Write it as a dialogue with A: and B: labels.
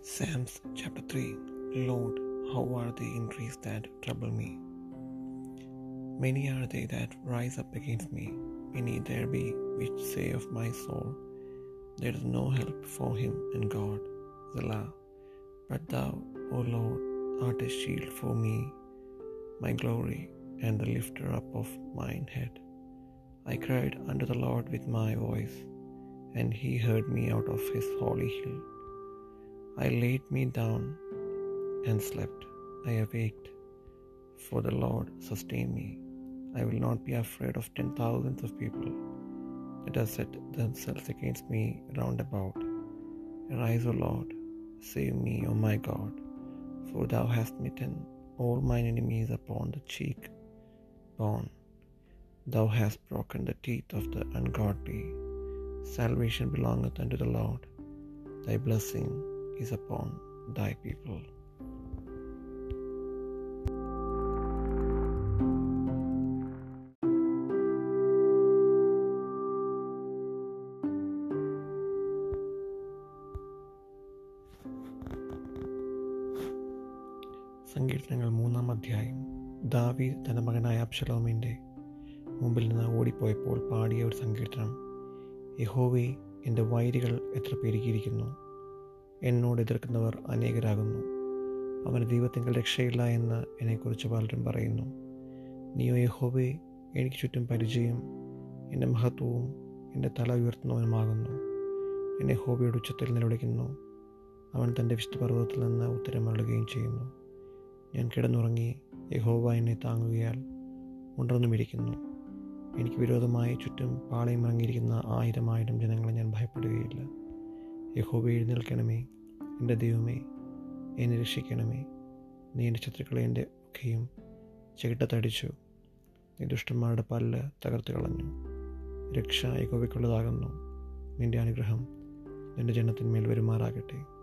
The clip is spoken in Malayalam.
A: Psalms chapter 3 Lord, how are they increased that trouble me? Many are they that rise up against me. Many there be which say of my soul, There is no help for him in God. Selah. But thou, O Lord, art a shield for me, my glory, and the lifter up of mine head. I cried unto the Lord with my voice, and he heard me out of his holy hill. I laid me down and slept. I awaked, for the Lord sustained me. I will not be afraid of ten thousands of people that have set themselves against me round about. Arise, O Lord, save me, O my God, for thou hast smitten all mine enemies upon the cheek bone. Thou hast broken the teeth of the ungodly. Salvation belongeth unto the Lord. Thy blessing is upon thy people. സങ്കീർത്തനങ്ങൾ മൂന്നാം അധ്യായം. ദാവി തന്റെ മകനായ അബ്ഷലോമിന്റെ മുമ്പിൽ നിന്ന് ഓടിപ്പോയപ്പോൾ പാടിയ ഒരു സങ്കീർത്തനം. യഹോവേ എന്റെ വൈരികൾ എത്ര പെരുകിയിരിക്കുന്നു. എന്നോട് എതിർക്കുന്നവർ അനേകരാകുന്നു. അവന് ദൈവത്തിന്റെ രക്ഷയില്ല എന്ന് എന്നെക്കുറിച്ച് പലരും പറയുന്നു. നിയോ യഹോവേ എനിക്ക് ചുറ്റും പരിചയം എന്റെ മഹത്വവും എന്റെ തല ഉയർത്തുന്നവനുമാകുന്നു. എന്നെ ഹോബിയുടെ ഉച്ചത്തിൽ നിലവിളിക്കുന്നു. അവൻ തന്റെ വിശുദ്ധപർവതത്തിൽ നിന്ന് ഉത്തരം ഉത്തരമരുളുകയും ചെയ്യുന്നു. ഞാൻ കിടന്നുറങ്ങി യഹോബ എന്നെ താങ്ങുകയാൽ ഉണർന്നുമിരിക്കുന്നു എനിക്ക് വിരോധമായി ചുറ്റും പാളയം ഇറങ്ങിയിരിക്കുന്ന ആയിരം ആയിരം ജനങ്ങളെ ഞാൻ ഭയപ്പെടുകയില്ല. യഹോവ എഴുന്നേൽക്കണമേ. എന്റെ ദൈവമേ എന്നെ രക്ഷിക്കണമേ. നീ എന്റെ ശത്രുക്കളെ എന്റെ ഒക്കെയും ചെകിട്ടത്തടിച്ചു നീ ദുഷ്ടന്മാരുടെ പല്ല് തകർത്ത് കളഞ്ഞു. രക്ഷ യഹോബയ്ക്കുള്ളതാകുന്നു നിന്റെ അനുഗ്രഹം നിന്റെ ജനത്തിന്മേൽ വരുമാറാകട്ടെ.